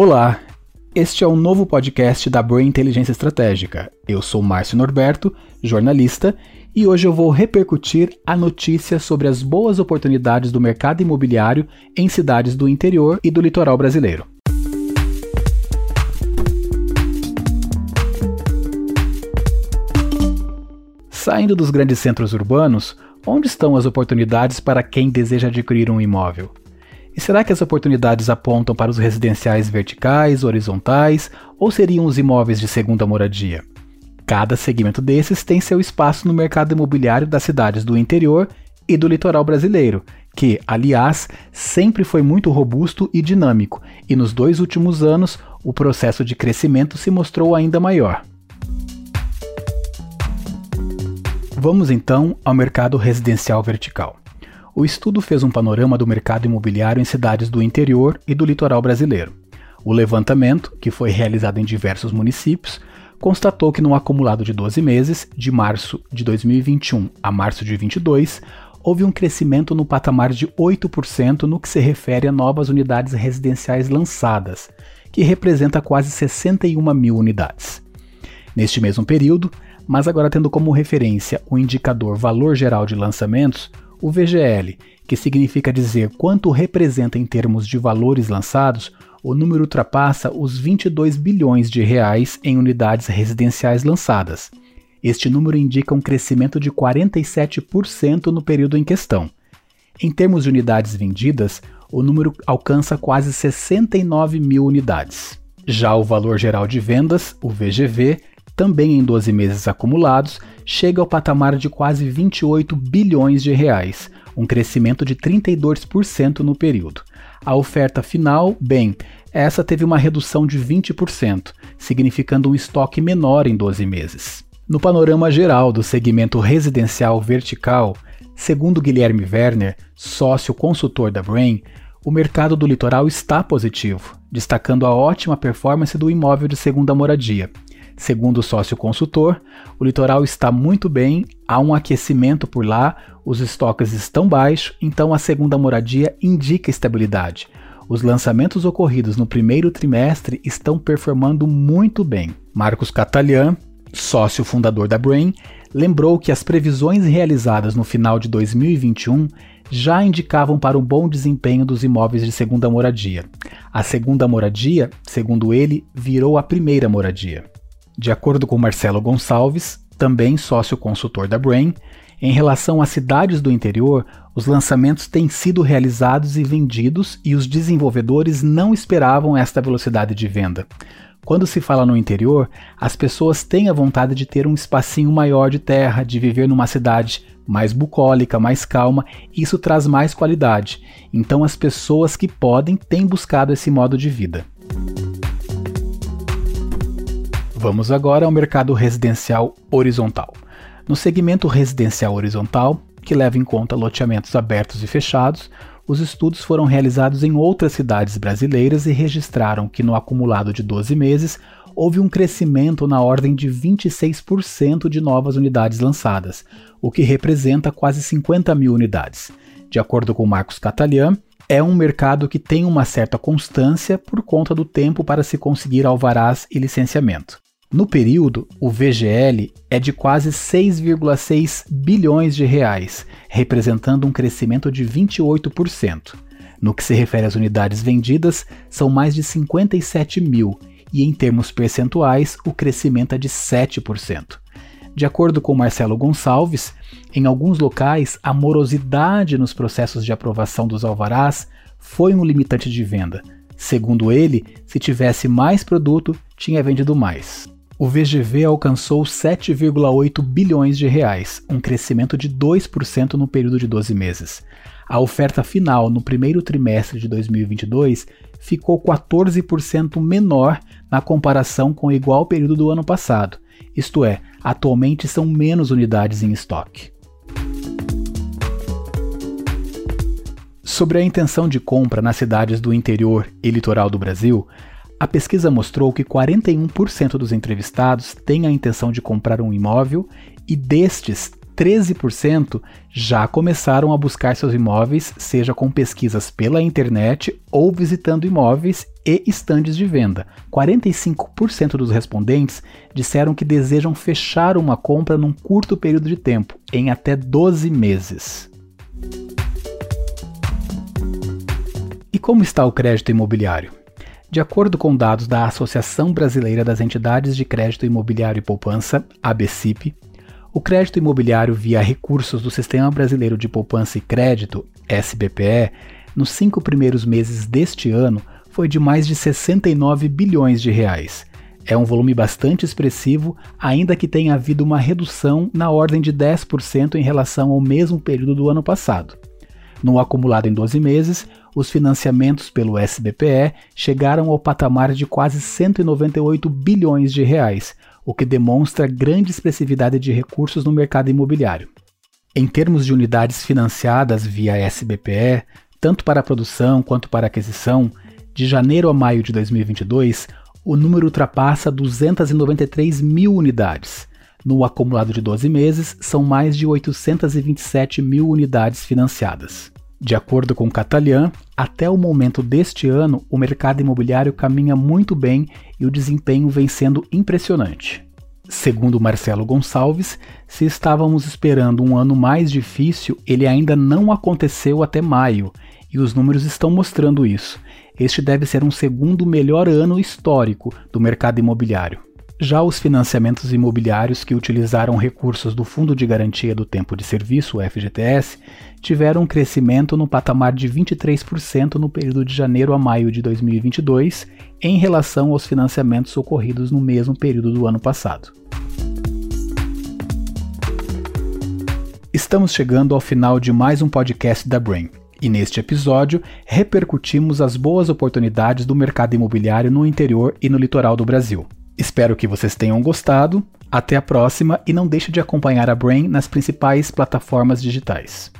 Olá, este é o um novo podcast da Brain Inteligência Estratégica. Eu sou Márcio Norberto, jornalista, e hoje eu vou repercutir a notícia sobre as boas oportunidades do mercado imobiliário em cidades do interior e do litoral brasileiro. Saindo dos grandes centros urbanos, onde estão as oportunidades para quem deseja adquirir um imóvel? E será que as oportunidades apontam para os residenciais verticais, horizontais ou seriam os imóveis de segunda moradia? Cada segmento desses tem seu espaço no mercado imobiliário das cidades do interior e do litoral brasileiro, que, aliás, sempre foi muito robusto e dinâmico, e nos dois últimos anos o processo de crescimento se mostrou ainda maior. Vamos então ao mercado residencial vertical. O estudo fez um panorama do mercado imobiliário em cidades do interior e do litoral brasileiro. O levantamento, que foi realizado em diversos municípios, constatou que no acumulado de 12 meses, de março de 2021 a março de 2022, houve um crescimento no patamar de 8% no que se refere a novas unidades residenciais lançadas, que representa quase 61 mil unidades. Neste mesmo período, mas agora tendo como referência o indicador Valor Geral de Lançamentos, o VGL, que significa dizer quanto representa em termos de valores lançados, o número ultrapassa os 22 bilhões de reais em unidades residenciais lançadas. Este número indica um crescimento de 47% no período em questão. Em termos de unidades vendidas, o número alcança quase 69 mil unidades. Já o valor geral de vendas, o VGV, também em 12 meses acumulados, chega ao patamar de quase 28 bilhões de reais, um crescimento de 32% no período. A oferta final, bem, essa teve uma redução de 20%, significando um estoque menor em 12 meses. No panorama geral do segmento residencial vertical, segundo Guilherme Werner, sócio consultor da Brain, o mercado do litoral está positivo, destacando a ótima performance do imóvel de segunda moradia. Segundo o sócio consultor, o litoral está muito bem, há um aquecimento por lá, os estoques estão baixos, então a segunda moradia indica estabilidade. Os lançamentos ocorridos no primeiro trimestre estão performando muito bem. Marcos Catalian, sócio fundador da Brain, lembrou que as previsões realizadas no final de 2021 já indicavam para um bom desempenho dos imóveis de segunda moradia. A segunda moradia, segundo ele, virou a primeira moradia. De acordo com Marcelo Gonçalves, também sócio consultor da Brain, em relação às cidades do interior, os lançamentos têm sido realizados e vendidos e os desenvolvedores não esperavam esta velocidade de venda. Quando se fala no interior, as pessoas têm a vontade de ter um espacinho maior de terra, de viver numa cidade mais bucólica, mais calma, isso traz mais qualidade. Então as pessoas que podem têm buscado esse modo de vida. Vamos agora ao mercado residencial horizontal. No segmento residencial horizontal, que leva em conta loteamentos abertos e fechados, os estudos foram realizados em outras cidades brasileiras e registraram que no acumulado de 12 meses houve um crescimento na ordem de 26% de novas unidades lançadas, o que representa quase 50 mil unidades. De acordo com Marcos Catalian, é um mercado que tem uma certa constância por conta do tempo para se conseguir alvarás e licenciamento. No período, o VGL é de quase 6,6 bilhões de reais, representando um crescimento de 28%. No que se refere às unidades vendidas, são mais de 57 mil, e em termos percentuais, o crescimento é de 7%. De acordo com Marcelo Gonçalves, em alguns locais, a morosidade nos processos de aprovação dos alvarás foi um limitante de venda. Segundo ele, se tivesse mais produto, tinha vendido mais o VGV alcançou 7,8 bilhões de reais, um crescimento de 2% no período de 12 meses. A oferta final no primeiro trimestre de 2022 ficou 14% menor na comparação com o igual período do ano passado, isto é, atualmente são menos unidades em estoque. Sobre a intenção de compra nas cidades do interior e litoral do Brasil, a pesquisa mostrou que 41% dos entrevistados têm a intenção de comprar um imóvel e destes, 13% já começaram a buscar seus imóveis, seja com pesquisas pela internet ou visitando imóveis e estandes de venda. 45% dos respondentes disseram que desejam fechar uma compra num curto período de tempo, em até 12 meses. E como está o crédito imobiliário? De acordo com dados da Associação Brasileira das Entidades de Crédito Imobiliário e Poupança, ABCIP, o crédito imobiliário via recursos do Sistema Brasileiro de Poupança e Crédito, SBPE, nos cinco primeiros meses deste ano foi de mais de 69 bilhões de reais. É um volume bastante expressivo, ainda que tenha havido uma redução na ordem de 10% em relação ao mesmo período do ano passado. No acumulado em 12 meses, os financiamentos pelo SBPE chegaram ao patamar de quase 198 bilhões de reais, o que demonstra grande expressividade de recursos no mercado imobiliário. Em termos de unidades financiadas via SBPE, tanto para produção quanto para aquisição, de janeiro a maio de 2022, o número ultrapassa 293 mil unidades. No acumulado de 12 meses, são mais de 827 mil unidades financiadas. De acordo com Catalian, até o momento deste ano, o mercado imobiliário caminha muito bem e o desempenho vem sendo impressionante. Segundo Marcelo Gonçalves, se estávamos esperando um ano mais difícil, ele ainda não aconteceu até maio, e os números estão mostrando isso. Este deve ser um segundo melhor ano histórico do mercado imobiliário. Já os financiamentos imobiliários que utilizaram recursos do Fundo de Garantia do Tempo de Serviço, FGTS, tiveram um crescimento no patamar de 23% no período de janeiro a maio de 2022, em relação aos financiamentos ocorridos no mesmo período do ano passado. Estamos chegando ao final de mais um podcast da Brain. E neste episódio, repercutimos as boas oportunidades do mercado imobiliário no interior e no litoral do Brasil. Espero que vocês tenham gostado. Até a próxima e não deixe de acompanhar a Brain nas principais plataformas digitais.